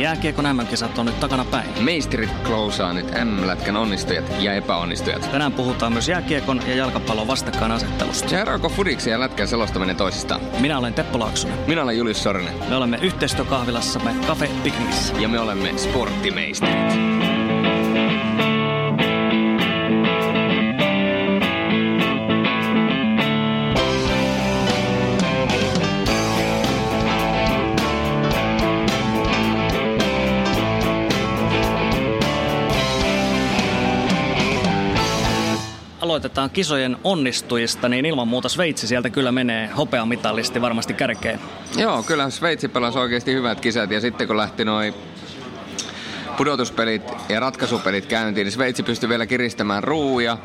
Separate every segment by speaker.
Speaker 1: Jääkiekon MM-kisat on nyt takana päin.
Speaker 2: Meisterit klousaa nyt M-lätkän onnistujat ja epäonnistujat.
Speaker 1: Tänään puhutaan myös jääkiekon ja jalkapallon vastakkainasettelusta.
Speaker 2: Eroako fudiksi ja lätkän selostaminen toisistaan?
Speaker 1: Minä olen Teppo Laaksonen.
Speaker 2: Minä olen Julius Sorinen.
Speaker 1: Me olemme yhteistyökahvilassamme Cafe Picnics.
Speaker 2: Ja me olemme sporttimeisterit.
Speaker 1: Aloitetaan kisojen onnistujista, niin ilman muuta Sveitsi sieltä kyllä menee hopeamitallisti varmasti kärkeen.
Speaker 2: Joo, kyllä Sveitsi pelasi oikeasti hyvät kisat ja sitten kun lähti noin pudotuspelit ja ratkaisupelit käyntiin, niin Sveitsi pystyi vielä kiristämään ruuja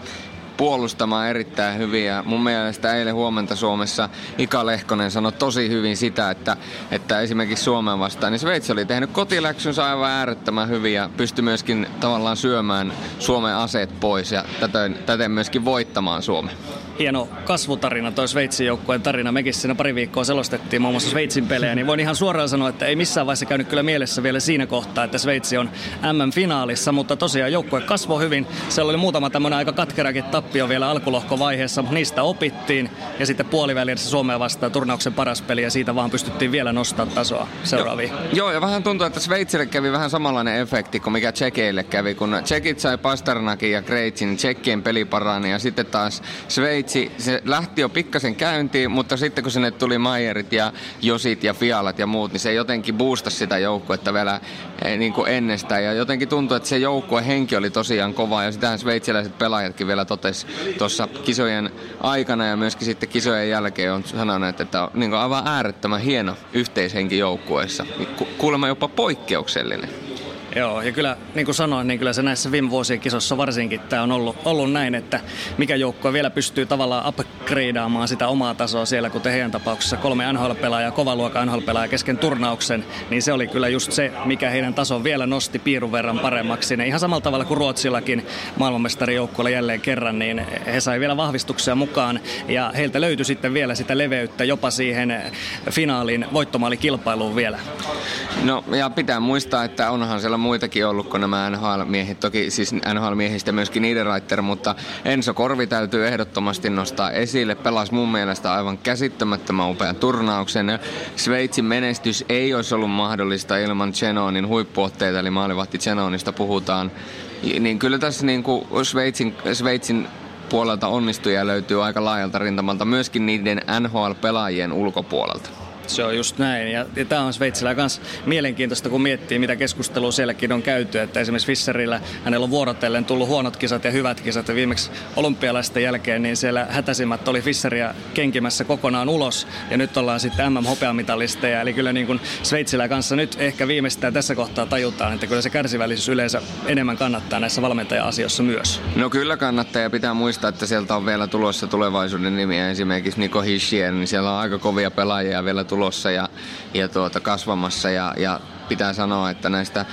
Speaker 2: puolustamaan erittäin hyvin. Ja mun mielestä eilen huomenta Suomessa Ika Lehkonen sanoi tosi hyvin sitä, että, että esimerkiksi Suomen vastaan, niin Sveitsi oli tehnyt kotiläksynsä aivan äärettömän hyvin ja pystyi myöskin tavallaan syömään Suomen aseet pois ja täten, täten myöskin voittamaan Suomen
Speaker 1: hieno kasvutarina, toi Sveitsin joukkueen tarina. Mekin siinä pari viikkoa selostettiin muun muassa Sveitsin pelejä, niin voin ihan suoraan sanoa, että ei missään vaiheessa käynyt kyllä mielessä vielä siinä kohtaa, että Sveitsi on MM-finaalissa, mutta tosiaan joukkue kasvoi hyvin. Siellä oli muutama tämmöinen aika katkerakin tappio vielä alkulohkovaiheessa, mutta niistä opittiin ja sitten puolivälissä Suomea vastaan turnauksen paras peli ja siitä vaan pystyttiin vielä nostamaan tasoa seuraaviin.
Speaker 2: Joo, joo, ja vähän tuntuu, että Sveitsille kävi vähän samanlainen efekti kuin mikä Tsekeille kävi, kun Tsekit sai Pasternakin ja Kreitsin, Tsekkien peli parani ja sitten taas Sveitsi Sveitsi, se lähti jo pikkasen käyntiin, mutta sitten kun sinne tuli Mayerit ja Josit ja Fialat ja muut, niin se jotenkin boostasi sitä joukkuetta vielä eh, niin kuin ennestään. Ja jotenkin tuntui, että se joukkue henki oli tosiaan kova ja sitähän sveitsiläiset pelaajatkin vielä totesi tuossa kisojen aikana ja myöskin sitten kisojen jälkeen on sanonut, että on niin aivan äärettömän hieno yhteishenki joukkueessa. Kuulemma jopa poikkeuksellinen.
Speaker 1: Joo, ja kyllä niin kuin sanoin, niin kyllä se näissä viime vuosien kisossa varsinkin tämä on ollut, ollut näin, että mikä joukkue vielä pystyy tavallaan upgradeaamaan sitä omaa tasoa siellä, kuten heidän tapauksessa kolme NHL-pelaajaa, kovaluokan NHL-pelaajaa kesken turnauksen, niin se oli kyllä just se, mikä heidän tason vielä nosti piirun verran paremmaksi. Ne ihan samalla tavalla kuin Ruotsillakin maailmanmestarijoukkueella jälleen kerran, niin he sai vielä vahvistuksia mukaan ja heiltä löytyi sitten vielä sitä leveyttä jopa siihen finaalin voittomaalikilpailuun vielä.
Speaker 2: No ja pitää muistaa, että onhan siellä muitakin ollut kuin nämä NHL-miehet, toki siis NHL-miehistä myöskin Niederreiter, mutta Enso Korvi täytyy ehdottomasti nostaa esille. Pelasi mun mielestä aivan käsittämättömän upean turnauksen. Sveitsin menestys ei olisi ollut mahdollista ilman Chenonin huippuotteita, eli maalivahti Chenonista puhutaan. Niin kyllä tässä niin kuin Sveitsin, Sveitsin puolelta onnistuja löytyy aika laajalta rintamalta, myöskin niiden NHL-pelaajien ulkopuolelta.
Speaker 1: Se on just näin. Ja, ja tämä on Sveitsillä myös mielenkiintoista, kun miettii, mitä keskustelua sielläkin on käyty. Että esimerkiksi Fisserillä hänellä on vuorotellen tullut huonot kisat ja hyvät kisat. Ja viimeksi olympialaisten jälkeen niin siellä hätäisimmät oli Fisseria kenkimässä kokonaan ulos. Ja nyt ollaan sitten MM-hopeamitalisteja. Eli kyllä niin kuin Sveitsillä kanssa nyt ehkä viimeistään tässä kohtaa tajutaan, että kyllä se kärsivällisyys yleensä enemmän kannattaa näissä valmentaja-asioissa myös.
Speaker 2: No kyllä kannattaa ja pitää muistaa, että sieltä on vielä tulossa tulevaisuuden nimiä. Esimerkiksi Niko Hischier, niin siellä on aika kovia pelaajia vielä tulossa tulossa ja, ja tuota, kasvamassa ja, ja pitää sanoa, että näistä,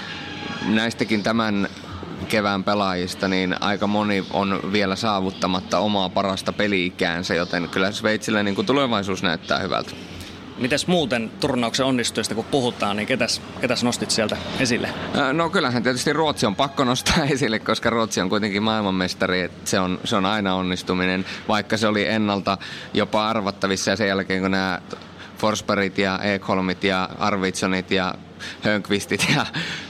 Speaker 2: näistäkin tämän kevään pelaajista, niin aika moni on vielä saavuttamatta omaa parasta peliikäänsä, joten kyllä Sveitsillä niin kuin tulevaisuus näyttää hyvältä.
Speaker 1: Mites muuten turnauksen onnistujista kun puhutaan, niin ketäs, ketäs nostit sieltä esille?
Speaker 2: No kyllähän tietysti Ruotsi on pakko nostaa esille, koska Ruotsi on kuitenkin maailmanmestari. Että se, on, se on aina onnistuminen, vaikka se oli ennalta jopa arvattavissa ja sen jälkeen kun nämä Forsbergit ja Ekholmit ja Arvitsonit ja Hönkvistit ja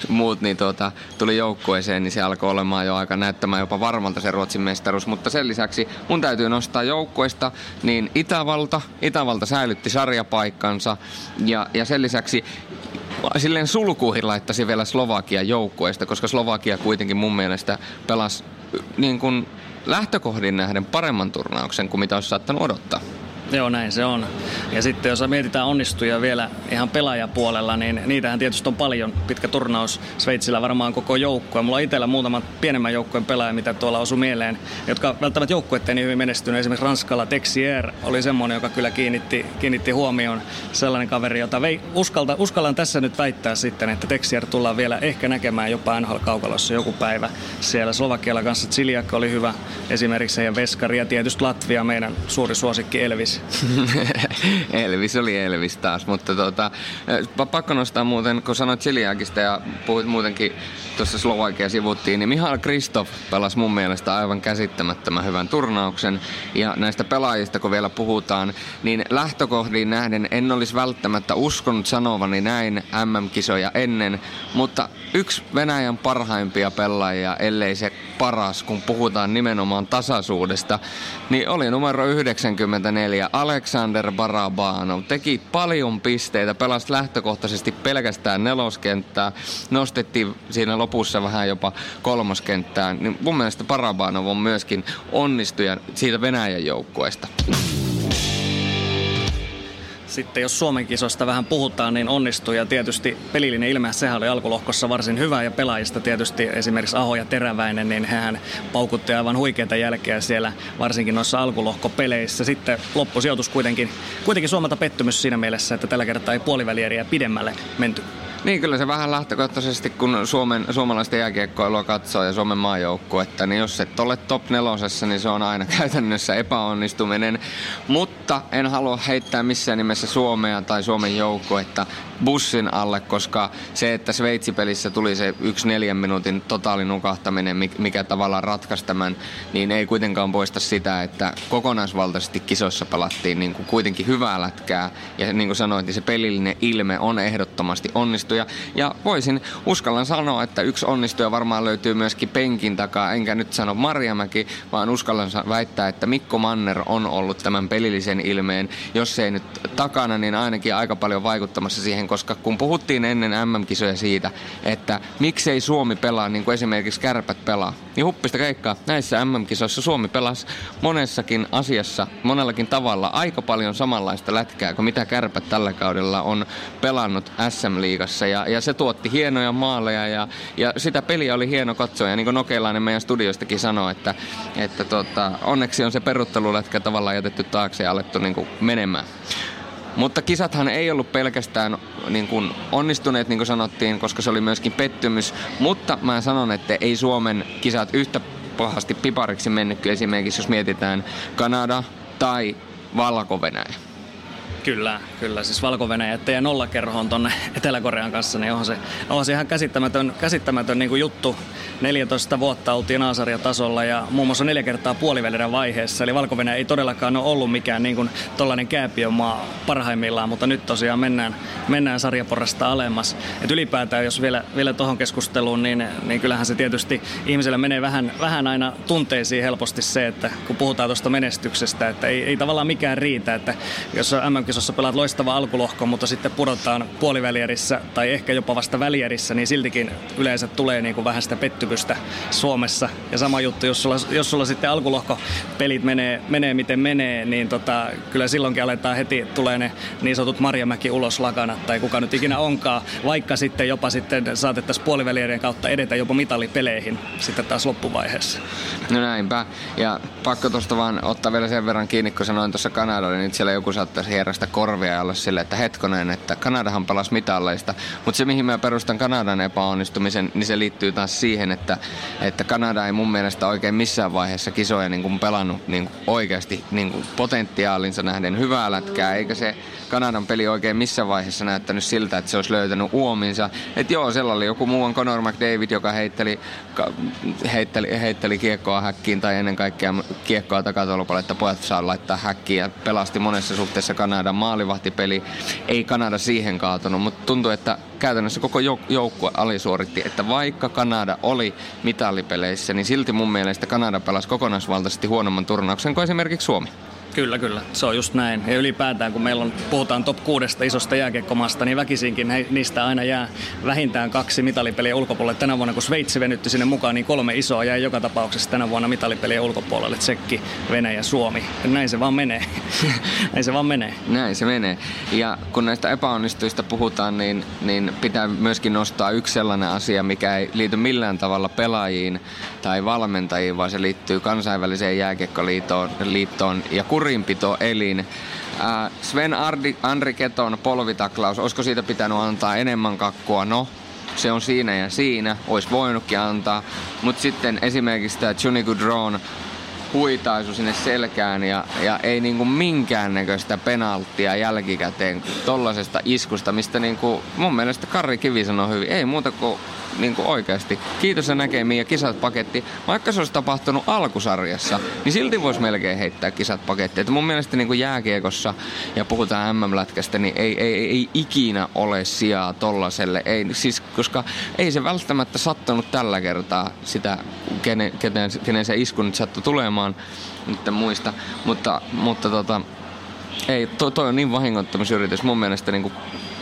Speaker 2: muut niin tuota, tuli joukkueeseen, niin se alkoi olemaan jo aika näyttämään jopa varmalta se Ruotsin mestaruus. Mutta sen lisäksi mun täytyy nostaa joukkueesta, niin Itävalta, Itävalta säilytti sarjapaikkansa ja, ja sen lisäksi silleen sulkuihin laittaisi vielä Slovakia joukkueesta, koska Slovakia kuitenkin mun mielestä pelasi niin kuin lähtökohdin nähden paremman turnauksen kuin mitä olisi saattanut odottaa.
Speaker 1: Joo, näin se on. Ja sitten jos mietitään onnistuja vielä ihan pelaajapuolella, niin niitähän tietysti on paljon. Pitkä turnaus Sveitsillä varmaan koko joukkue. Mulla on itsellä muutaman pienemmän joukkueen pelaaja, mitä tuolla osui mieleen, jotka välttämättä joukkueet niin hyvin menestynyt. Esimerkiksi Ranskalla Texier oli semmoinen, joka kyllä kiinnitti, kiinnitti huomioon sellainen kaveri, jota vei, uskalta, uskallan tässä nyt väittää sitten, että Texier tullaan vielä ehkä näkemään jopa NHL-kaukalossa joku päivä. Siellä Slovakialla kanssa Tsiliak oli hyvä esimerkiksi ja Veskari ja tietysti Latvia meidän suuri suosikki Elvis.
Speaker 2: Elvis oli Elvis taas, mutta tuota, pakko nostaa muuten, kun sanoit Chiliakista ja puhuit muutenkin tuossa Slovakia sivuttiin, niin Mihail Kristoff pelasi mun mielestä aivan käsittämättömän hyvän turnauksen. Ja näistä pelaajista, kun vielä puhutaan, niin lähtökohdiin nähden en olisi välttämättä uskonut sanovani näin MM-kisoja ennen, mutta yksi Venäjän parhaimpia pelaajia, ellei se paras, kun puhutaan nimenomaan tasaisuudesta, niin oli numero 94 Alexander Barabanov. Teki paljon pisteitä, pelasi lähtökohtaisesti pelkästään neloskenttää, nostettiin siinä lopussa vähän jopa kolmoskenttään. Niin mun mielestä Barabanov on myöskin onnistuja siitä Venäjän joukkueesta.
Speaker 1: Sitten jos Suomen kisosta vähän puhutaan, niin onnistuu ja tietysti pelillinen ilme, sehän oli alkulohkossa varsin hyvä ja pelaajista tietysti esimerkiksi Aho ja Teräväinen, niin hän paukutti aivan huikeita jälkeä siellä varsinkin noissa alkulohkopeleissä. Sitten loppusijoitus kuitenkin, kuitenkin Suomelta pettymys siinä mielessä, että tällä kertaa ei puolivälieriä pidemmälle menty.
Speaker 2: Niin, kyllä se vähän lähtökohtaisesti, kun Suomen, suomalaista jääkiekkoilua katsoo ja Suomen maajoukkuetta, niin jos et ole top nelosessa, niin se on aina käytännössä epäonnistuminen. Mutta en halua heittää missään nimessä Suomea tai Suomen joukkuetta bussin alle, koska se, että Sveitsi-pelissä tuli se yksi neljän minuutin totaali nukahtaminen, mikä tavallaan ratkaisi tämän, niin ei kuitenkaan poista sitä, että kokonaisvaltaisesti kisoissa pelattiin niin kuin kuitenkin hyvää lätkää. Ja niin kuin sanoit, niin se pelillinen ilme on ehdottomasti onnistuja. Ja voisin uskallan sanoa, että yksi onnistuja varmaan löytyy myöskin penkin takaa. Enkä nyt sano Marjamäki, vaan uskallan väittää, että Mikko Manner on ollut tämän pelillisen ilmeen, jos ei nyt takana, niin ainakin aika paljon vaikuttamassa siihen koska kun puhuttiin ennen MM-kisoja siitä, että miksei Suomi pelaa niin kuin esimerkiksi kärpät pelaa, niin huppista keikkaa. Näissä MM-kisoissa Suomi pelasi monessakin asiassa, monellakin tavalla aika paljon samanlaista lätkää kuin mitä kärpät tällä kaudella on pelannut SM-liigassa. Ja, ja se tuotti hienoja maaleja ja, ja sitä peliä oli hieno katsoa. Ja niin kuin Nokeilainen meidän studiostakin sanoi, että, että tota, onneksi on se peruttelulätkä tavallaan jätetty taakse ja alettu niin kuin menemään. Mutta kisathan ei ollut pelkästään niin kuin onnistuneet, niin kuin sanottiin, koska se oli myöskin pettymys. Mutta mä sanon, että ei Suomen kisat yhtä pahasti pipariksi mennyt esimerkiksi, jos mietitään Kanada tai Valko-Venäjä.
Speaker 1: Kyllä, kyllä. Siis Valko-Venäjä ettei nollakerhoon tonne Etelä-Korean kanssa, niin onhan se, onhan se ihan käsittämätön, käsittämätön niin kuin juttu. 14 vuotta oltiin tasolla ja muun muassa neljä kertaa puolivälierän vaiheessa. Eli valko ei todellakaan ole ollut mikään niin kuin kääpiömaa parhaimmillaan, mutta nyt tosiaan mennään, mennään sarjaporrasta alemmas. Et ylipäätään, jos vielä, vielä tuohon keskusteluun, niin, niin kyllähän se tietysti ihmiselle menee vähän, vähän aina tunteisiin helposti se, että kun puhutaan tuosta menestyksestä, että ei, ei tavallaan mikään riitä, että jos mm kisossa pelaat loistava alkulohko, mutta sitten pudotaan puolivälierissä tai ehkä jopa vasta välierissä, niin siltikin yleensä tulee niin kuin vähän sitä pettymystä Suomessa. Ja sama juttu, jos sulla, jos sulla sitten alkulohko-pelit menee, menee miten menee, niin tota, kyllä silloinkin aletaan heti, tulee ne niin sanotut Marjamäki ulos lakana tai kuka nyt ikinä onkaan, vaikka sitten jopa sitten saatettaisiin puolivälierien kautta edetä jopa mitalipeleihin sitten taas loppuvaiheessa.
Speaker 2: No näinpä. Ja pakko tuosta vaan ottaa vielä sen verran kiinni, kun sanoin tuossa Kanadalle, niin siellä joku saattaisi hierrasta korvia ja olla sille, että hetkonen, että Kanadahan palasi mitalleista. Mutta se, mihin mä perustan Kanadan epäonnistumisen, niin se liittyy taas siihen, että, että Kanada ei mun mielestä oikein missään vaiheessa kisoja niin kuin pelannut niin kuin oikeasti niin kuin potentiaalinsa nähden hyvää lätkää, eikä se Kanadan peli oikein missään vaiheessa näyttänyt siltä, että se olisi löytänyt uominsa. Että joo, siellä oli joku muu on Conor McDavid, joka heitteli, heitteli, heitteli kiekkoa häkkiin tai ennen kaikkea kiekkoa takatolpalle, että pojat saa laittaa häkkiin ja pelasti monessa suhteessa Kanadan maalivahtipeli. Ei Kanada siihen kaatunut, mutta tuntuu, että käytännössä koko joukkue alisuoritti, että vaikka Kanada oli mitallipeleissä, niin silti mun mielestä Kanada pelasi kokonaisvaltaisesti huonomman turnauksen kuin esimerkiksi Suomi.
Speaker 1: Kyllä, kyllä. Se on just näin. Ja ylipäätään, kun meillä on, puhutaan top kuudesta isosta jääkiekkomasta, niin väkisinkin he, niistä aina jää vähintään kaksi mitalipeliä ulkopuolelle. Tänä vuonna, kun Sveitsi venytti sinne mukaan, niin kolme isoa jäi joka tapauksessa tänä vuonna mitalipeliä ulkopuolelle. Tsekki, Venäjä, Suomi. Ja näin se vaan menee. näin se vaan menee.
Speaker 2: Näin se menee. Ja kun näistä epäonnistuista puhutaan, niin, niin pitää myöskin nostaa yksi sellainen asia, mikä ei liity millään tavalla pelaajiin tai valmentajiin, vaan se liittyy kansainväliseen jääkiekkoliittoon liittoon ja kurinpitoelin. Äh, Sven Ardi, Andri Keton polvitaklaus, olisiko siitä pitänyt antaa enemmän kakkua? No, se on siinä ja siinä, olisi voinutkin antaa. Mutta sitten esimerkiksi tämä Johnny Goodron huitaisu sinne selkään ja, ja ei niinku minkäännäköistä penalttia jälkikäteen tollasesta iskusta, mistä niinku mun mielestä Karri Kivi sanoi hyvin, ei muuta kuin niin kuin oikeasti. Kiitos ja näkemiin ja kisat paketti. Vaikka se olisi tapahtunut alkusarjassa, niin silti voisi melkein heittää kisat paketti. Että mun mielestä niin kuin jääkiekossa ja puhutaan MM-lätkästä, niin ei, ei, ei, ei ikinä ole sijaa tollaselle. Ei, siis, koska ei se välttämättä sattunut tällä kertaa sitä, kenen, kenen, kenen se isku nyt sattui tulemaan. Nyt muista. Mutta, mutta tota, ei, toi, toi on niin vahingoittamisyritys. Mun mielestä niin kuin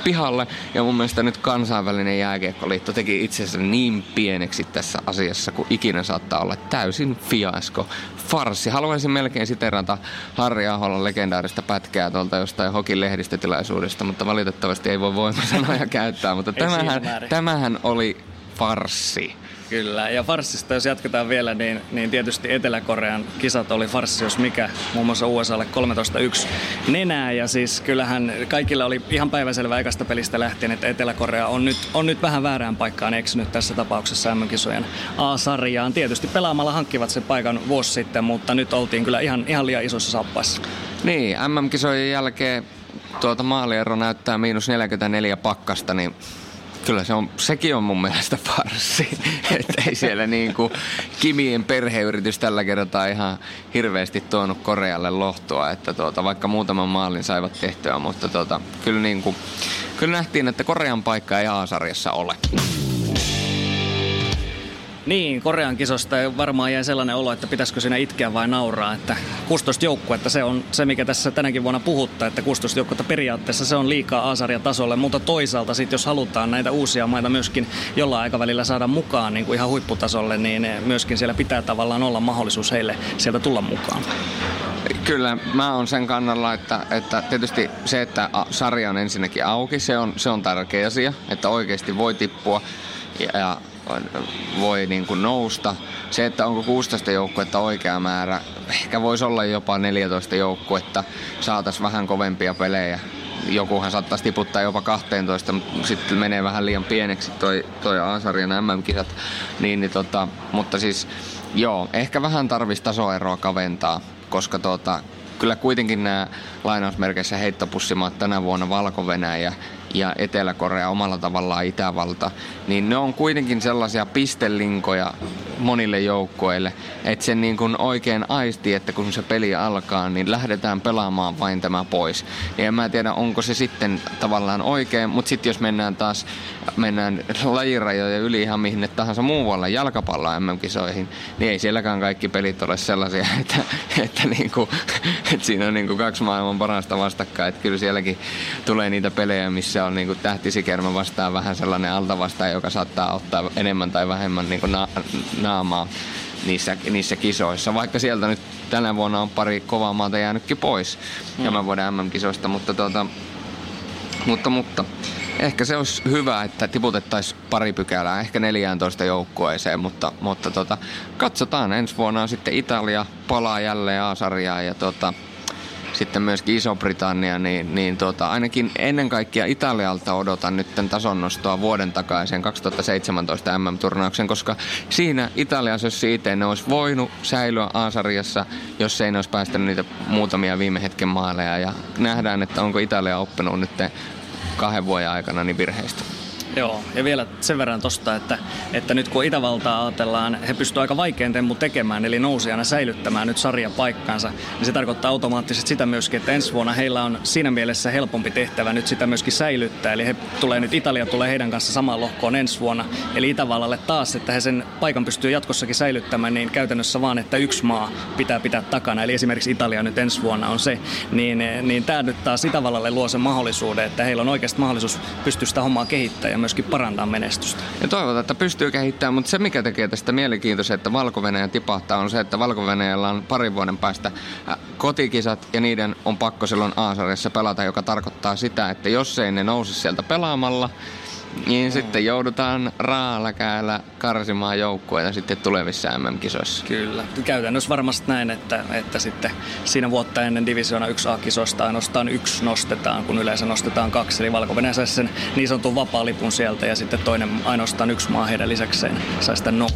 Speaker 2: pihalle. Ja mun mielestä nyt kansainvälinen jääkiekkoliitto teki itse asiassa niin pieneksi tässä asiassa, kuin ikinä saattaa olla täysin fiasko. Farsi. Haluaisin melkein siterata Harri Aholan legendaarista pätkää tuolta jostain Hokin lehdistötilaisuudesta, mutta valitettavasti ei voi voimasanoja käyttää. Mutta tämähän, tämähän oli farsi.
Speaker 1: Kyllä, ja farssista jos jatketaan vielä, niin, niin tietysti Etelä-Korean kisat oli farssi, jos mikä, muun muassa USAlle 13-1 nenää, ja siis kyllähän kaikilla oli ihan päiväselvä ekasta pelistä lähtien, että Etelä-Korea on nyt, on nyt vähän väärään paikkaan eksynyt tässä tapauksessa MM-kisojen A-sarjaan. Tietysti pelaamalla hankkivat sen paikan vuosi sitten, mutta nyt oltiin kyllä ihan, ihan liian isossa sappaissa.
Speaker 2: Niin, MM-kisojen jälkeen tuota maaliero näyttää miinus 44 pakkasta, niin kyllä se on, sekin on mun mielestä farsi. että ei siellä niin kuin Kimien perheyritys tällä kertaa ihan hirveästi tuonut Korealle lohtoa, että tuota, vaikka muutaman maalin saivat tehtyä, mutta tuota, kyllä, niin kuin, kyllä nähtiin, että Korean paikka ei A-sarjassa ole.
Speaker 1: Niin, Korean kisosta varmaan jäi sellainen olo, että pitäisikö siinä itkeä vai nauraa. Että 16 joukkuetta, se on se, mikä tässä tänäkin vuonna puhuttaa, että 16 joukkuetta periaatteessa se on liikaa A-sarjan tasolle, mutta toisaalta sitten jos halutaan näitä uusia maita myöskin jollain aikavälillä saada mukaan niin kuin ihan huipputasolle, niin myöskin siellä pitää tavallaan olla mahdollisuus heille sieltä tulla mukaan.
Speaker 2: Kyllä, mä oon sen kannalla, että, että tietysti se, että sarja on ensinnäkin auki, se on, se on tärkeä asia, että oikeasti voi tippua. Ja voi niin kuin nousta. Se, että onko 16 joukkuetta oikea määrä, ehkä voisi olla jopa 14 joukkuetta, saataisiin vähän kovempia pelejä. Jokuhan saattaisi tiputtaa jopa 12, mutta sitten menee vähän liian pieneksi toi, toi A-sarjan MM-kisat. Niin, niin tota, mutta siis joo, ehkä vähän tarvitsisi tasoeroa kaventaa, koska tota, kyllä kuitenkin nämä lainausmerkeissä heittopussimaat tänä vuonna valko ja ja Etelä-Korea omalla tavallaan Itävalta, niin ne on kuitenkin sellaisia pistelinkoja monille joukkoille, että sen niin kuin oikein aisti, että kun se peli alkaa, niin lähdetään pelaamaan vain tämä pois. Ja en mä tiedä, onko se sitten tavallaan oikein, mutta sitten jos mennään taas mennään lajirajoja yli ihan mihin tahansa muualla jalkapalloa MM-kisoihin, niin ei sielläkään kaikki pelit ole sellaisia, että, että, niin kuin, että siinä on niin kuin kaksi maailman parasta vastakkain. Että kyllä sielläkin tulee niitä pelejä, missä on niin kuin tähtisikermä vastaan vähän sellainen altavastaan, joka saattaa ottaa enemmän tai vähemmän niin kuin na- naamaa niissä, niissä kisoissa. Vaikka sieltä nyt tänä vuonna on pari kovaa maata jäänytkin pois mm. tämän vuoden MM-kisoista, mutta, tuota, mutta, mutta ehkä se olisi hyvä, että tiputettaisiin pari pykälää, ehkä 14 joukkueeseen, mutta, mutta tota, katsotaan. Ensi vuonna on sitten Italia palaa jälleen A-sarjaan ja tota, sitten myöskin Iso-Britannia, niin, niin tota, ainakin ennen kaikkea Italialta odotan nyt tason nostoa vuoden takaisin 2017 MM-turnauksen, koska siinä Italiassa, jos siitä ne olisi voinut säilyä A-sarjassa, jos ei ne olisi päästänyt niitä muutamia viime hetken maaleja. Ja nähdään, että onko Italia oppinut nyt kahden vuoden aikana niin virheistä.
Speaker 1: Joo, ja vielä sen verran tosta, että, että nyt kun Itävaltaa ajatellaan, he pystyvät aika vaikein temmu tekemään, eli nousijana säilyttämään nyt sarjan paikkansa, niin se tarkoittaa automaattisesti sitä myöskin, että ensi vuonna heillä on siinä mielessä helpompi tehtävä nyt sitä myöskin säilyttää, eli he tulee nyt, Italia tulee heidän kanssa samaan lohkoon ensi vuonna, eli Itävallalle taas, että he sen paikan pystyy jatkossakin säilyttämään, niin käytännössä vaan, että yksi maa pitää pitää takana, eli esimerkiksi Italia nyt ensi vuonna on se, niin, niin tämä nyt taas Itävallalle luo sen mahdollisuuden, että heillä on oikeasti mahdollisuus pystyä sitä hommaa kehittämään myöskin parantaa menestystä.
Speaker 2: Ja toivotaan, että pystyy kehittämään, mutta se mikä tekee tästä mielenkiintoista, että valko tipahtaa, on se, että valko on parin vuoden päästä äh, kotikisat ja niiden on pakko silloin A-sarjassa pelata, joka tarkoittaa sitä, että jos ei ne nouse sieltä pelaamalla, niin mm. sitten joudutaan raalla käällä karsimaan joukkueita sitten tulevissa MM-kisoissa.
Speaker 1: Kyllä. Käytännössä varmasti näin, että, että sitten siinä vuotta ennen Divisioona 1A-kisoista ainoastaan yksi nostetaan, kun yleensä nostetaan kaksi. Eli valko sen niin sanotun vapaa-lipun sieltä ja sitten toinen ainoastaan yksi maa heidän lisäkseen saisi sitä no.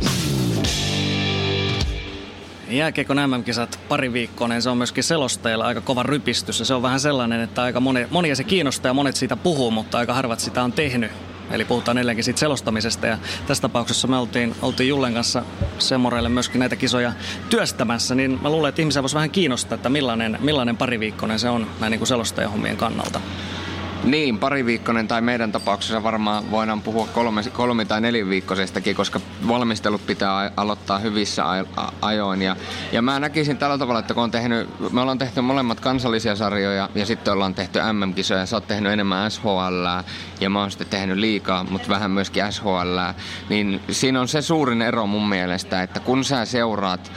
Speaker 1: Jääkiekon MM-kisat pari viikkoa, niin se on myöskin selostajilla aika kova rypistys. Ja se on vähän sellainen, että aika moni, monia se kiinnostaa ja monet siitä puhuu, mutta aika harvat sitä on tehnyt. Eli puhutaan edelleenkin siitä selostamisesta ja tässä tapauksessa me oltiin, oltiin Jullen kanssa Semoreille myöskin näitä kisoja työstämässä, niin mä luulen, että ihmisiä voisi vähän kiinnostaa, että millainen, millainen pariviikkoinen se on näin niin kuin selostajahommien kannalta.
Speaker 2: Niin, pariviikkoinen tai meidän tapauksessa varmaan voidaan puhua kolme, kolmi- tai neliviikkoisestakin, koska valmistelut pitää aloittaa hyvissä ajoin. Ja, ja mä näkisin tällä tavalla, että kun on tehnyt, me ollaan tehty molemmat kansallisia sarjoja ja sitten ollaan tehty MM-kisoja. Sä oot tehnyt enemmän SHL ja mä oon sitten tehnyt liikaa, mutta vähän myöskin SHL. Niin siinä on se suurin ero mun mielestä, että kun sä seuraat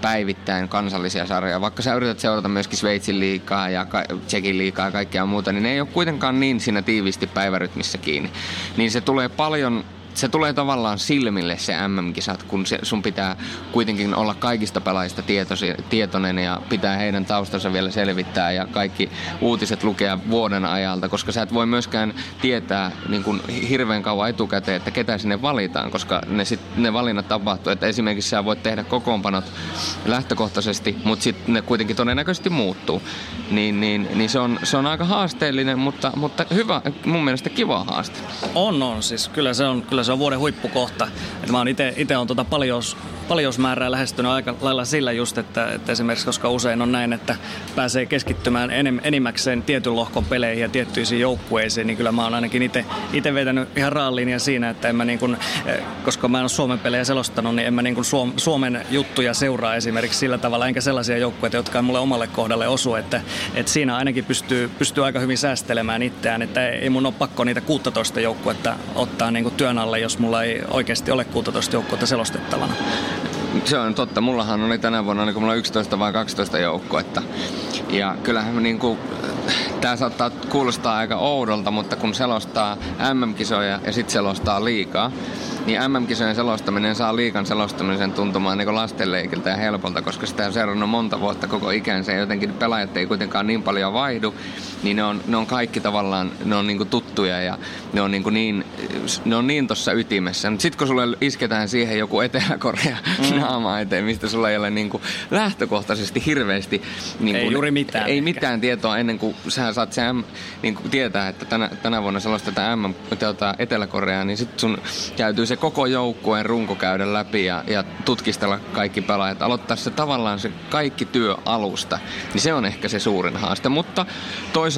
Speaker 2: päivittäin kansallisia sarjoja. Vaikka sä yrität seurata myöskin Sveitsin liikaa ja Tsekin liikaa ja kaikkea muuta, niin ne ei ole kuitenkaan niin siinä tiivisti päivärytmissä kiinni. Niin se tulee paljon se tulee tavallaan silmille se MM-kisat, kun se, sun pitää kuitenkin olla kaikista pelaajista tietosi, tietoinen ja pitää heidän taustansa vielä selvittää ja kaikki uutiset lukea vuoden ajalta, koska sä et voi myöskään tietää niin kuin hirveän kauan etukäteen, että ketä sinne valitaan, koska ne, sit, ne valinnat tapahtuu. Että esimerkiksi sä voit tehdä kokoonpanot lähtökohtaisesti, mutta sitten ne kuitenkin todennäköisesti muuttuu. Niin, niin, niin se, on, se on aika haasteellinen, mutta, mutta hyvä, mun mielestä kiva haaste.
Speaker 1: On, on. Siis kyllä se on, kyllä se on vuoden huippukohta. Et mä oon itse on tota paljous, paljousmäärää lähestynyt aika lailla sillä just, että, että esimerkiksi koska usein on näin, että pääsee keskittymään enem, enimmäkseen tietyn lohkon peleihin ja tiettyisiin joukkueisiin, niin kyllä mä oon ainakin itse vetänyt ihan raallinia siinä, että en mä niin kun, eh, koska mä en ole Suomen pelejä selostanut, niin en mä niin kun Suomen juttuja seuraa esimerkiksi sillä tavalla, enkä sellaisia joukkueita, jotka mulle omalle kohdalle osu, että, että siinä ainakin pystyy, pystyy aika hyvin säästelemään itseään, että ei mun ole pakko niitä 16 joukkuetta ottaa niin työn alle, jos mulla ei oikeasti ole 16 joukkuetta selostettavana.
Speaker 2: Se on totta. Mullahan oli tänä vuonna niin mulla 11 vai 12 joukkuetta. Ja kyllähän niin kuin, tämä saattaa kuulostaa aika oudolta, mutta kun selostaa MM-kisoja ja sitten selostaa liikaa, niin MM-kisojen selostaminen saa liikan selostamisen tuntumaan niin lastenleikiltä ja helpolta, koska sitä on seurannut monta vuotta koko ikänsä ja jotenkin pelaajat ei kuitenkaan niin paljon vaihdu, niin ne on, ne on kaikki tavallaan, ne on niin tuttuja ja ne on niin, niin, ne on niin tuossa ytimessä. Sitten kun sulle isketään siihen joku Etelä-Korea mm. naama eteen, mistä sulla ei ole niin kuin lähtökohtaisesti hirveästi niin
Speaker 1: kuin, ei juuri mitään.
Speaker 2: Ei ehkä. mitään tietoa ennen kuin sä saat sen niin kuin tietää, että tänä, tänä vuonna selostetaan M tuota, Etelä-Koreaa, niin sitten sun käytyy se koko joukkueen runko käydä läpi ja, ja tutkistella kaikki pelaajat. Aloittaa se tavallaan se kaikki työ alusta, niin se on ehkä se suurin haaste. Mutta toisaalta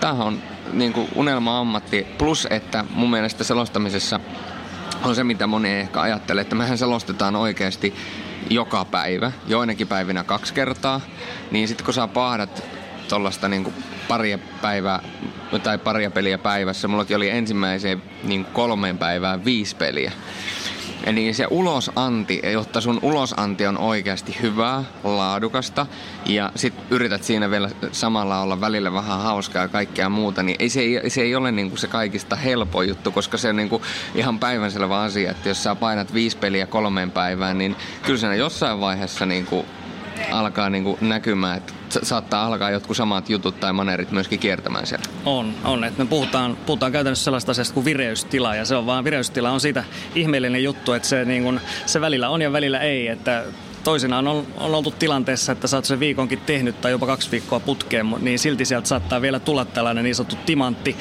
Speaker 2: tämähän on niin kuin unelma-ammatti, plus että mun mielestä selostamisessa on se, mitä moni ehkä ajattelee, että mehän selostetaan oikeasti joka päivä, joinakin päivinä kaksi kertaa, niin sitten kun sä pahdat tuollaista niin paria päivää tai paria peliä päivässä, mullakin oli ensimmäiseen niin kolmeen päivään viisi peliä. Eli se ulosanti, jotta sun ulosanti on oikeasti hyvää, laadukasta ja sit yrität siinä vielä samalla olla välillä vähän hauskaa ja kaikkea muuta, niin ei, se, ei, se ei ole niinku se kaikista helpo juttu, koska se on niinku ihan päivänselvä asia, että jos sä painat viisi peliä kolmeen päivään, niin kyllä se jossain vaiheessa niinku alkaa niinku näkymään, että saattaa alkaa jotkut samat jutut tai manerit myöskin kiertämään siellä.
Speaker 1: On, on. Että me puhutaan, puhutaan käytännössä sellaista asiasta kuin vireystila ja se on vaan, vireystila on siitä ihmeellinen juttu, että se, niin kun, se välillä on ja välillä ei, että toisinaan on, on oltu tilanteessa, että sä oot sen viikonkin tehnyt tai jopa kaksi viikkoa putkeen, niin silti sieltä saattaa vielä tulla tällainen niin sanottu timantti.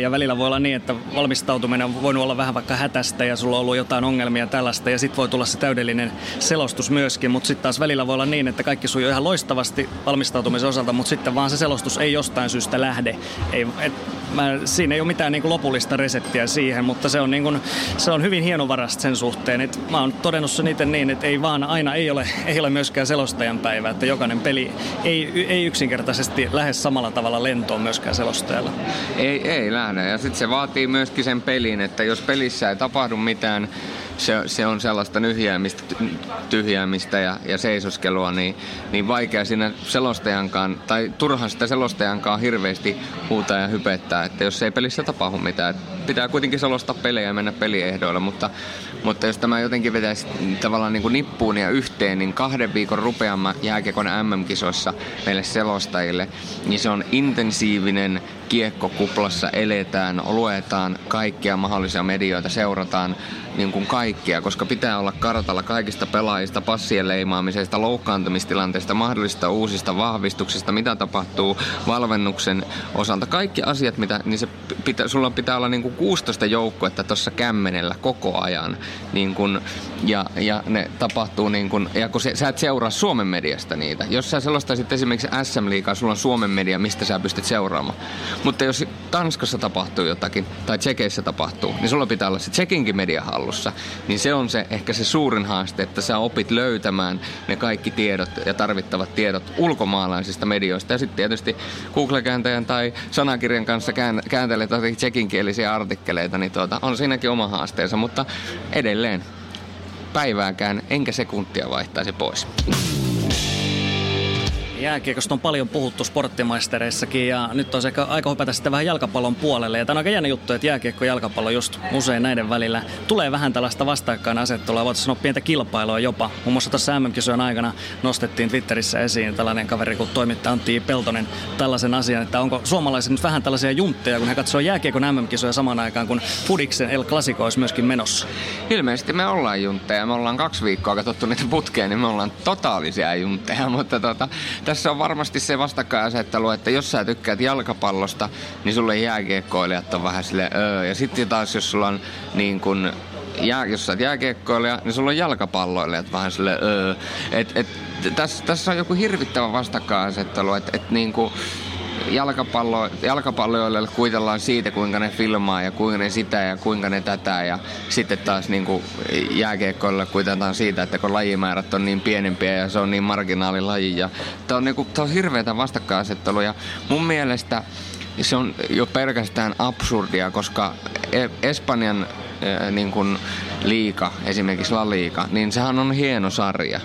Speaker 1: Ja välillä voi olla niin, että valmistautuminen voinut olla vähän vaikka hätästä ja sulla on ollut jotain ongelmia tällaista ja sitten voi tulla se täydellinen selostus myöskin, mutta sitten taas välillä voi olla niin, että kaikki sujuu ihan loistavasti valmistautumisen osalta, mutta sitten vaan se selostus ei jostain syystä lähde. Ei, et, mä, siinä ei ole mitään niin kuin lopullista reseptiä siihen, mutta se on, niin kuin, se on hyvin hienovarasta sen suhteen. Et mä oon todennut sen itse niin, että ei vaan aina ei ole, ei ole myöskään selostajan päivä, että jokainen peli ei, ei yksinkertaisesti lähde samalla tavalla lentoon myöskään selostajalla.
Speaker 2: Ei, ei lähde ja sitten se vaatii myöskin sen pelin, että jos pelissä ei tapahdu mitään, se, se on sellaista nyhjäämistä, tyhjäämistä ja, ja seisoskelua, niin, niin vaikea siinä selostajankaan, tai turha sitä selostajankaan hirveästi huutaa ja hypettää, että jos ei pelissä tapahdu mitään. Pitää kuitenkin selostaa pelejä ja mennä peliehdoilla, mutta, mutta jos tämä jotenkin vetäisi tavallaan niin kuin nippuun ja yhteen, niin kahden viikon rupeama jääkiekon MM-kisoissa meille selostajille, niin se on intensiivinen kiekkokuplassa eletään, luetaan kaikkia mahdollisia medioita, seurataan niin kuin kaikkia, koska pitää olla kartalla kaikista pelaajista, passien leimaamisesta, loukkaantumistilanteista, mahdollisista uusista vahvistuksista, mitä tapahtuu valvennuksen osalta. Kaikki asiat, mitä, niin se pitä, sulla pitää olla niin kuin 16 joukkuetta tuossa kämmenellä koko ajan. Niin kuin, ja, ja ne tapahtuu niin kuin, ja kun se, sä et seuraa Suomen mediasta niitä. Jos sä selostaisit esimerkiksi SM-liigaa, sulla on Suomen media, mistä sä pystyt seuraamaan. Mutta jos Tanskassa tapahtuu jotakin, tai Tsekeissä tapahtuu, niin sulla pitää olla se Tsekinkin media hallussa. Niin se on se ehkä se suurin haaste, että sä opit löytämään ne kaikki tiedot ja tarvittavat tiedot ulkomaalaisista medioista. Ja sitten tietysti Google-kääntäjän tai sanakirjan kanssa kääntelee tsekinkielisiä artikkeleita, niin tuota, on siinäkin oma haasteensa, mutta edelleen päivääkään enkä sekuntia vaihtaisi pois.
Speaker 1: Jääkiekosta on paljon puhuttu sporttimaistereissakin ja nyt on ehkä aika hypätä sitten vähän jalkapallon puolelle. Ja tämä on aika jännä juttu, että jääkiekko ja jalkapallo just usein näiden välillä tulee vähän tällaista vastakkainasettelua. Voitaisiin sanoa pientä kilpailua jopa. Muun muassa tuossa MM-kisojen aikana nostettiin Twitterissä esiin tällainen kaveri kuin toimittaja Antti Peltonen tällaisen asian, että onko suomalaiset nyt vähän tällaisia juntteja, kun he katsoo jääkiekon MM-kisoja samaan aikaan, kun Fudiksen El Clasico olisi myöskin menossa.
Speaker 2: Ilmeisesti me ollaan juntteja. Me ollaan kaksi viikkoa katsottu niitä putkeen, niin me ollaan totaalisia juntteja, mutta tota, tässä on varmasti se vastakkainasettelu, että jos sä tykkäät jalkapallosta, niin sulle jääkiekkoilijat on vähän sille öö. Ja sitten taas jos sulla on niin kun, jää, jos sä jääkiekkoilija, niin sulla on jalkapalloilijat vähän sille öö. Et, et, tässä, tässä on joku hirvittävä vastakkainasettelu, että et, niin kuin, jalkapallo, jalkapalloille kuitellaan siitä, kuinka ne filmaa ja kuinka ne sitä ja kuinka ne tätä. Ja sitten taas niin kuin jääkiekkoille siitä, että kun lajimäärät on niin pienempiä ja se on niin marginaalilaji. Ja tämä on, niin kuin, tämä on hirveätä vastakkainasettelua ja mun mielestä se on jo pelkästään absurdia, koska e- Espanjan niin kuin liika, esimerkiksi La Liga, niin sehän on hieno sarja.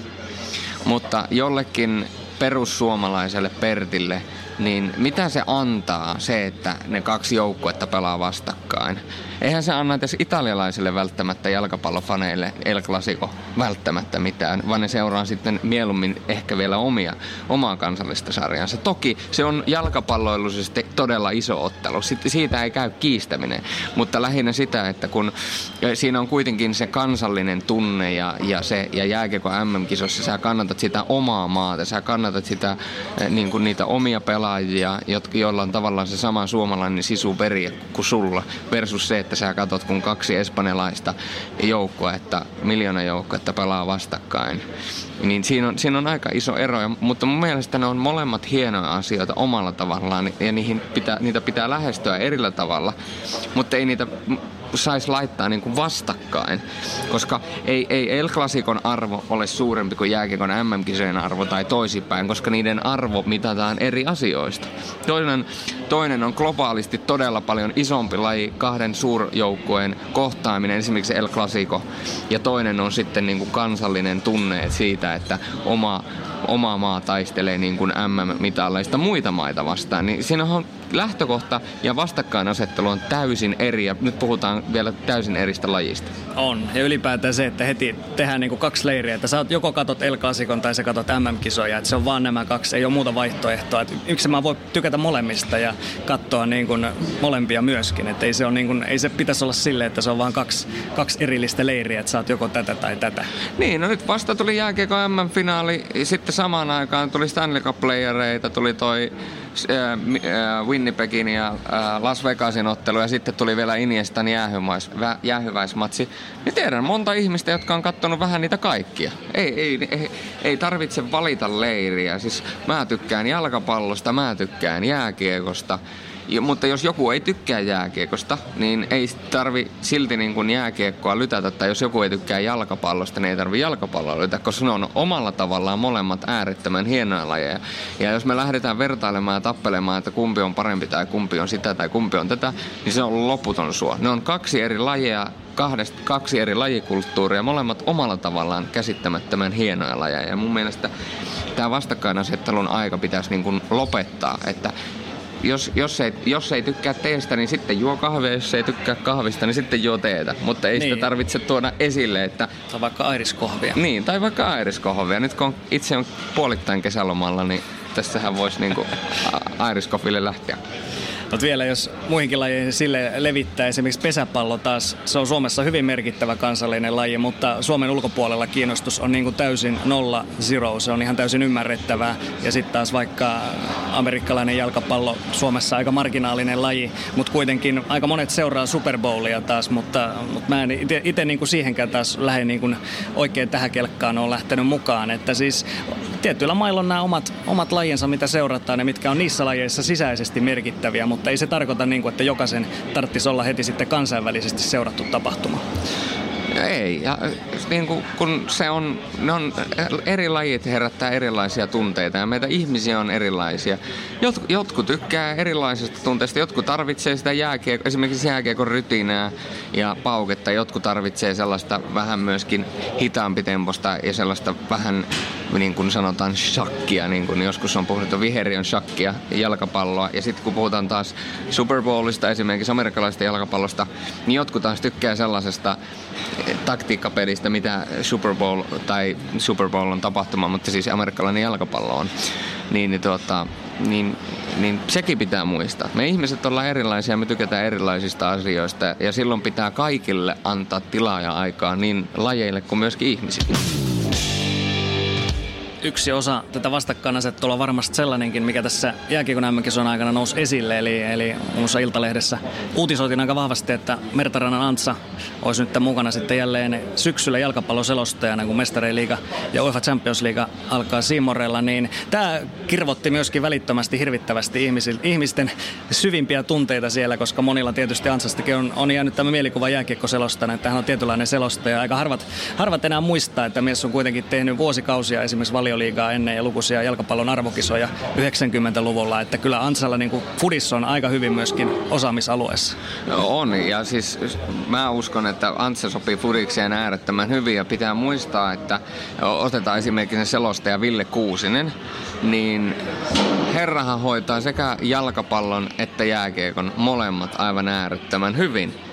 Speaker 2: Mutta jollekin perussuomalaiselle Pertille – niin mitä se antaa se, että ne kaksi joukkuetta pelaa vastakkain? Eihän se anna edes italialaisille välttämättä jalkapallofaneille El Clasico välttämättä mitään, vaan ne seuraa sitten mieluummin ehkä vielä omia, omaa kansallista sarjansa. Toki se on jalkapalloilullisesti todella iso ottelu, siitä ei käy kiistäminen, mutta lähinnä sitä, että kun siinä on kuitenkin se kansallinen tunne ja, ja, se, ja jääkiekko MM-kisossa sä kannatat sitä omaa maata, sä kannatat sitä, eh, niin kuin niitä omia pelaajia, joilla on tavallaan se sama suomalainen sisuperi kuin sulla, versus se, että sä katot, kun kaksi espanjalaista joukkuetta, miljoona joukkuetta pelaa vastakkain. Niin siinä on, siinä on aika iso ero, mutta mun mielestä ne on molemmat hienoja asioita omalla tavallaan ja niihin pitää, niitä pitää lähestyä erillä tavalla, mutta ei niitä saisi laittaa niin kuin vastakkain, koska ei, ei El Clasicon arvo ole suurempi kuin jääkiekon MM-kisojen arvo tai toisinpäin, koska niiden arvo mitataan eri asioista. Toinen, toinen on globaalisti todella paljon isompi laji, kahden suurjoukkueen kohtaaminen, esimerkiksi El Clasico, ja toinen on sitten niin kuin kansallinen tunne siitä, että oma oma maa taistelee niin kuin MM-mitalleista muita maita vastaan, niin siinä on lähtökohta ja vastakkainasettelu on täysin eri ja nyt puhutaan vielä täysin eristä lajista.
Speaker 1: On ja ylipäätään se, että heti tehdään niin kuin kaksi leiriä, että sä joko katot El tai sä katot MM-kisoja, että se on vaan nämä kaksi, ei ole muuta vaihtoehtoa. Että yksi mä voi tykätä molemmista ja katsoa niin kuin molempia myöskin. Että ei se, on niin kuin, ei se pitäisi olla silleen, että se on vain kaksi, kaksi erillistä leiriä, että sä oot joko tätä tai tätä.
Speaker 2: Niin, no nyt vasta tuli jääkiekko M-finaali, sitten samaan aikaan tuli Stanley Cup-playereita, tuli toi Winnipegin ja Las Vegasin ottelu ja sitten tuli vielä Iniestan jäähyväis, jäähyväismatsi, niin tiedän monta ihmistä, jotka on katsonut vähän niitä kaikkia. Ei, ei, ei, ei tarvitse valita leiriä. Siis mä tykkään jalkapallosta, mä tykkään jääkiekosta. Mutta jos joku ei tykkää jääkiekosta, niin ei tarvi silti niin kuin jääkiekkoa lytätä. Tai jos joku ei tykkää jalkapallosta, niin ei tarvi jalkapalloa lytätä, koska ne on omalla tavallaan molemmat äärettömän hienoja lajeja. Ja jos me lähdetään vertailemaan ja tappelemaan, että kumpi on parempi tai kumpi on sitä tai kumpi on tätä, niin se on loputon suo. Ne on kaksi eri lajia, kahdesta, kaksi eri lajikulttuuria, molemmat omalla tavallaan käsittämättömän hienoja lajeja. Ja mun mielestä tämä vastakkainasettelun aika pitäisi niin kuin lopettaa, että jos, jos, ei, jos ei tykkää teestä, niin sitten juo kahvia. Jos ei tykkää kahvista, niin sitten juo teetä. Mutta ei niin. sitä tarvitse tuoda esille, että...
Speaker 1: Tai vaikka airiskohvia.
Speaker 2: Niin, tai vaikka airiskohvia. Nyt kun itse on puolittain kesälomalla, niin tässähän voisi niinku airiskofille lähteä.
Speaker 1: Mutta vielä jos muihinkin lajeihin sille levittää, esimerkiksi pesäpallo taas, se on Suomessa hyvin merkittävä kansallinen laji, mutta Suomen ulkopuolella kiinnostus on niin kuin täysin nolla zero, se on ihan täysin ymmärrettävää. Ja sitten taas vaikka amerikkalainen jalkapallo Suomessa aika marginaalinen laji, mutta kuitenkin aika monet seuraa Super Bowlia taas, mutta, mutta mä en itse niin siihenkään taas lähde niin kuin oikein tähän kelkkaan on lähtenyt mukaan. Että siis tietyillä mailla on nämä omat, omat lajinsa, mitä seurataan ja mitkä on niissä lajeissa sisäisesti merkittäviä, mutta ei se tarkoita niin kuin, että jokaisen tarvitsisi olla heti sitten kansainvälisesti seurattu tapahtuma.
Speaker 2: Ei, ja niin kuin, kun se on, ne on, eri lajit herättää erilaisia tunteita ja meitä ihmisiä on erilaisia. Jot, jotkut tykkää erilaisista tunteista, jotkut tarvitsee sitä jääkiekko, esimerkiksi jääkiekon rytinää ja pauketta, jotkut tarvitsee sellaista vähän myöskin hitaampi temposta ja sellaista vähän niin kuin sanotaan shakkia, niin kuin joskus on puhuttu viheriön shakkia jalkapalloa. Ja sitten kun puhutaan taas Super Bowlista, esimerkiksi amerikkalaisesta jalkapallosta, niin jotkut taas tykkää sellaisesta taktiikkapelistä, mitä Super Bowl tai Super Bowl on tapahtuma, mutta siis amerikkalainen jalkapallo on. Niin, niin, tuota, niin, niin sekin pitää muistaa. Me ihmiset ollaan erilaisia, me tykätään erilaisista asioista ja silloin pitää kaikille antaa tilaa ja aikaa niin lajeille kuin myöskin ihmisille
Speaker 1: yksi osa tätä vastakkainasettelua varmasti sellainenkin, mikä tässä jääkiekon mm aikana nousi esille. Eli, eli muun Iltalehdessä uutisoitiin aika vahvasti, että Mertarannan Antsa olisi nyt mukana sitten jälleen syksyllä jalkapalloselostajana, kun Mestareen ja UEFA Champions League alkaa Siimorella. Niin tämä kirvotti myöskin välittömästi hirvittävästi ihmisten syvimpiä tunteita siellä, koska monilla tietysti Antsastakin on, on jäänyt tämä mielikuva jääkiekkoselostajana, että hän on tietynlainen selostaja. Aika harvat, harvat enää muistaa, että mies on kuitenkin tehnyt vuosikausia esimerkiksi vali valioliigaa ennen ja lukuisia jalkapallon arvokisoja 90-luvulla, että kyllä Ansalla niin kuin Fudis on aika hyvin myöskin osaamisalueessa.
Speaker 2: No on, ja siis mä uskon, että Antsa sopii Fudikseen äärettömän hyvin, ja pitää muistaa, että otetaan esimerkiksi selostaja Ville Kuusinen, niin herrahan hoitaa sekä jalkapallon että jääkiekon molemmat aivan äärettömän hyvin.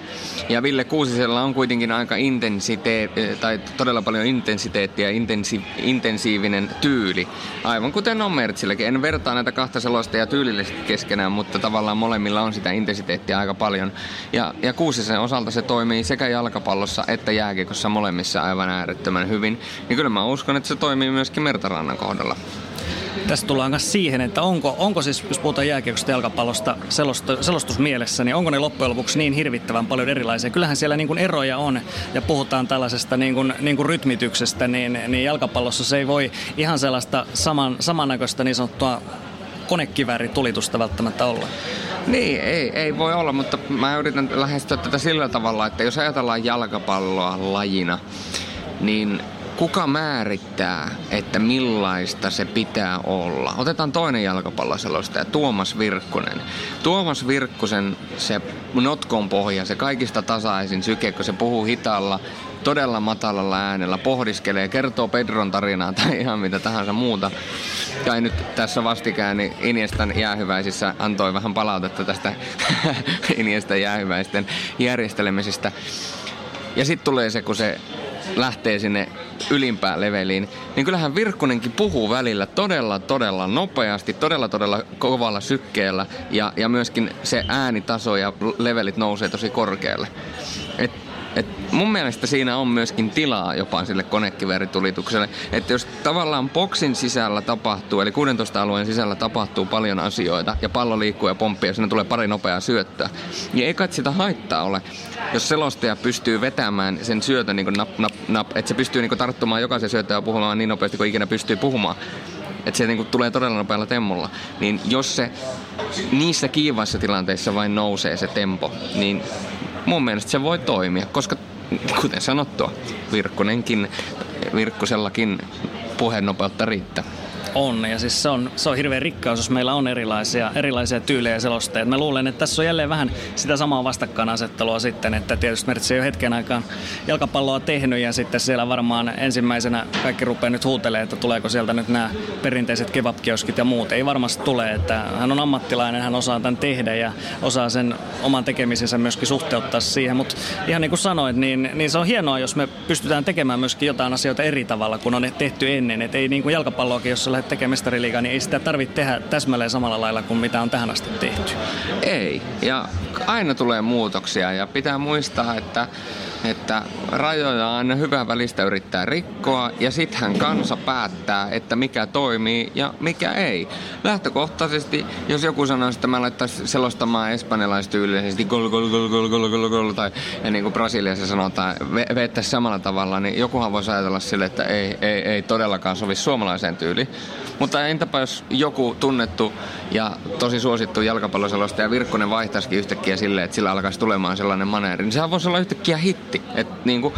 Speaker 2: Ja Ville Kuusisella on kuitenkin aika intensiteet, tai todella paljon intensiteettiä, intensi, intensiivinen tyyli. Aivan kuten on Mertsilläkin. En vertaa näitä kahta selosta ja tyylillisesti keskenään, mutta tavallaan molemmilla on sitä intensiteettiä aika paljon. Ja, ja Kuusisen osalta se toimii sekä jalkapallossa että jääkiekossa molemmissa aivan äärettömän hyvin. Ja kyllä mä uskon, että se toimii myöskin Mertarannan kohdalla
Speaker 1: tästä tullaan myös siihen, että onko, onko siis, jos puhutaan jääkiekosta jalkapallosta selostu, selostusmielessä, niin onko ne loppujen lopuksi niin hirvittävän paljon erilaisia? Kyllähän siellä niin kuin eroja on ja puhutaan tällaisesta niin kuin, niin kuin rytmityksestä, niin, niin jalkapallossa se ei voi ihan sellaista saman, samannäköistä niin sanottua konekivääritulitusta välttämättä olla.
Speaker 2: Niin, ei, ei voi olla, mutta mä yritän lähestyä tätä sillä tavalla, että jos ajatellaan jalkapalloa lajina, niin kuka määrittää, että millaista se pitää olla? Otetaan toinen jalkapalloselostaja, Tuomas Virkkunen. Tuomas Virkkusen se notkon pohja, se kaikista tasaisin syke, kun se puhuu hitaalla, todella matalalla äänellä, pohdiskelee, kertoo Pedron tarinaa tai ihan mitä tahansa muuta. Ja nyt tässä vastikään niin Iniestan jäähyväisissä antoi vähän palautetta tästä Iniestan jäähyväisten järjestelemisestä. Ja sitten tulee se, kun se lähtee sinne ylimpään leveliin, niin kyllähän Virkkunenkin puhuu välillä todella, todella nopeasti, todella, todella kovalla sykkeellä ja, ja myöskin se äänitaso ja levelit nousee tosi korkealle. Et et mun mielestä siinä on myöskin tilaa jopa sille konekiveritulitukselle. Että jos tavallaan boksin sisällä tapahtuu, eli 16 alueen sisällä tapahtuu paljon asioita, ja pallo liikkuu ja pomppii, ja sinne tulee pari nopeaa syöttöä, niin ei kai sitä haittaa ole, jos selostaja pystyy vetämään sen syötön niin nap, nap, nap, että se pystyy niin tarttumaan jokaisen syöttöön ja puhumaan niin nopeasti kuin ikinä pystyy puhumaan että se niinku tulee todella nopealla temmolla, niin jos se niissä kiivaissa tilanteissa vain nousee se tempo, niin mun mielestä se voi toimia, koska kuten sanottua, Virkkunenkin, Virkkusellakin puhenopeutta riittää
Speaker 1: on. Ja siis se on, se on hirveän rikkaus, jos meillä on erilaisia, erilaisia tyylejä selosteita. Mä luulen, että tässä on jälleen vähän sitä samaa vastakkainasettelua sitten, että tietysti Mertsi ei ole hetken aikaan jalkapalloa tehnyt ja sitten siellä varmaan ensimmäisenä kaikki rupeaa nyt huutelemaan, että tuleeko sieltä nyt nämä perinteiset kebabkioskit ja muut. Ei varmasti tule, että hän on ammattilainen, hän osaa tämän tehdä ja osaa sen oman tekemisensä myöskin suhteuttaa siihen. Mutta ihan niin kuin sanoit, niin, niin se on hienoa, jos me pystytään tekemään myöskin jotain asioita eri tavalla kuin on tehty ennen. Että ei niin kuin jalkapalloakin, jos sä lähdet tekemään mestariliigaa, niin ei sitä tarvitse tehdä täsmälleen samalla lailla kuin mitä on tähän asti tehty.
Speaker 2: Ei, ja aina tulee muutoksia ja pitää muistaa, että että rajoja on hyvä välistä yrittää rikkoa ja sittenhän kansa päättää, että mikä toimii ja mikä ei. Lähtökohtaisesti, jos joku sanoo, että mä laittaisin selostamaan espanjalaistyylisesti gol, gol, gol, gol, gol, gol, gol, tai ja niin kuin Brasiliassa sanotaan, ve- samalla tavalla, niin jokuhan voisi ajatella sille, että ei, ei, ei todellakaan sovi suomalaiseen tyyliin. Mutta entäpä jos joku tunnettu ja tosi suosittu jalkapalloselostaja Virkkonen vaihtaisikin yhtäkkiä silleen, että sillä alkaisi tulemaan sellainen maneeri, niin sehän voisi olla yhtäkkiä hitti. Et niin kuin,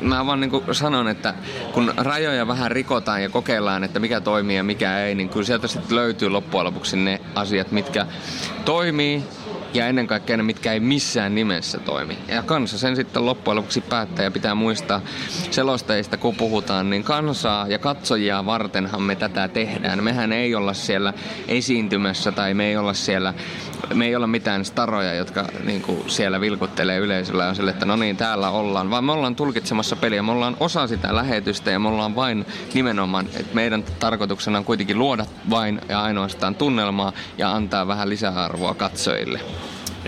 Speaker 2: mä vaan niin sanon, että kun rajoja vähän rikotaan ja kokeillaan, että mikä toimii ja mikä ei, niin kyllä sieltä sitten löytyy loppujen lopuksi ne asiat, mitkä toimii ja ennen kaikkea ne, mitkä ei missään nimessä toimi. Ja kansa sen sitten loppujen lopuksi päättää ja pitää muistaa selostajista, kun puhutaan, niin kansaa ja katsojia vartenhan me tätä tehdään. Mehän ei olla siellä esiintymässä tai me ei olla siellä me ei olla mitään staroja, jotka niin kuin siellä vilkuttelee yleisöllä ja sille, että no niin, täällä ollaan, vaan me ollaan tulkitsemassa peliä, me ollaan osa sitä lähetystä ja me ollaan vain nimenomaan, että meidän tarkoituksena on kuitenkin luoda vain ja ainoastaan tunnelmaa ja antaa vähän lisäarvoa katsojille.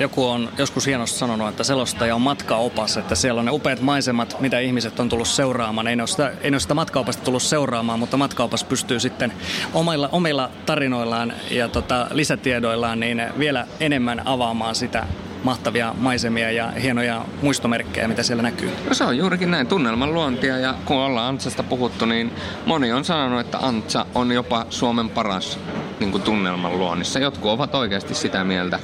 Speaker 1: Joku on joskus hienosti sanonut, että selostaja on matkaopas, että siellä on ne upeat maisemat, mitä ihmiset on tullut seuraamaan. Ei ne ole sitä, ei ne ole sitä matkaopasta tullut seuraamaan, mutta matkaopas pystyy sitten omilla, omilla tarinoillaan ja tota, lisätiedoillaan niin vielä enemmän avaamaan sitä mahtavia maisemia ja hienoja muistomerkkejä, mitä siellä näkyy.
Speaker 2: No se on juurikin näin, tunnelman luontia ja kun ollaan Antsasta puhuttu, niin moni on sanonut, että Antsa on jopa Suomen paras niin kuin tunnelman luonnissa. Jotkut ovat oikeasti sitä mieltä.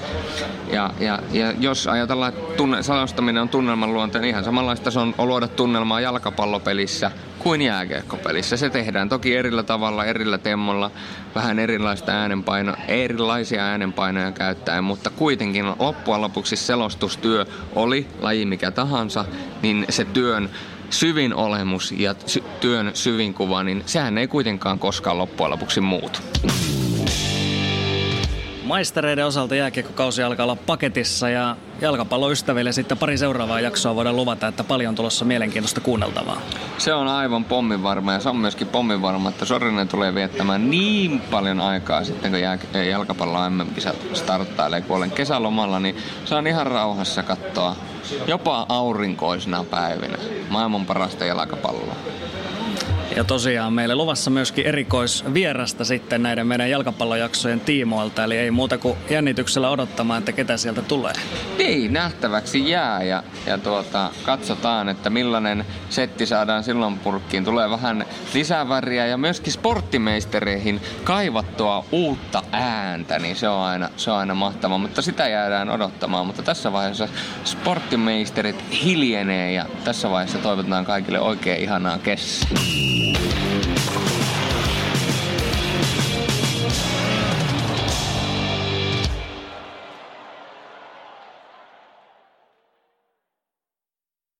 Speaker 2: Ja, ja, ja jos ajatellaan, että tunne, selostaminen on tunnelman luonti, niin ihan samanlaista se on luoda tunnelmaa jalkapallopelissä kuin jääkiekkopelissä. Se tehdään toki erillä tavalla, erillä temmolla, vähän erilaista äänenpaino, erilaisia äänenpainoja käyttäen, mutta kuitenkin loppujen lopuksi selostustyö oli laji mikä tahansa, niin se työn syvin olemus ja sy- työn syvin kuva, niin sehän ei kuitenkaan koskaan loppujen lopuksi muutu.
Speaker 1: Maistereiden osalta jääkiekkokausi alkaa olla paketissa ja jalkapalloystäville sitten pari seuraavaa jaksoa voidaan luvata, että paljon tulossa mielenkiintoista kuunneltavaa.
Speaker 2: Se on aivan pomminvarma ja se on myöskin pomminvarma, että Sorinen tulee viettämään niin paljon aikaa sitten, kun jalkapallo MM-kisat starttailee, kun olen kesälomalla, niin saan ihan rauhassa katsoa jopa aurinkoisina päivinä maailman parasta jalkapalloa.
Speaker 1: Ja tosiaan meille luvassa myöskin erikoisvierasta sitten näiden meidän jalkapallojaksojen tiimoilta, eli ei muuta kuin jännityksellä odottamaan, että ketä sieltä tulee.
Speaker 2: Niin, nähtäväksi jää ja, ja tuota, katsotaan, että millainen setti saadaan silloin purkkiin. Tulee vähän lisäväriä ja myöskin sporttimeistereihin kaivattua uutta ääntä, niin se on aina, se on aina mahtavaa, mutta sitä jäädään odottamaan. Mutta tässä vaiheessa sporttimeisterit hiljenee ja tässä vaiheessa toivotetaan kaikille oikein ihanaa Thank you.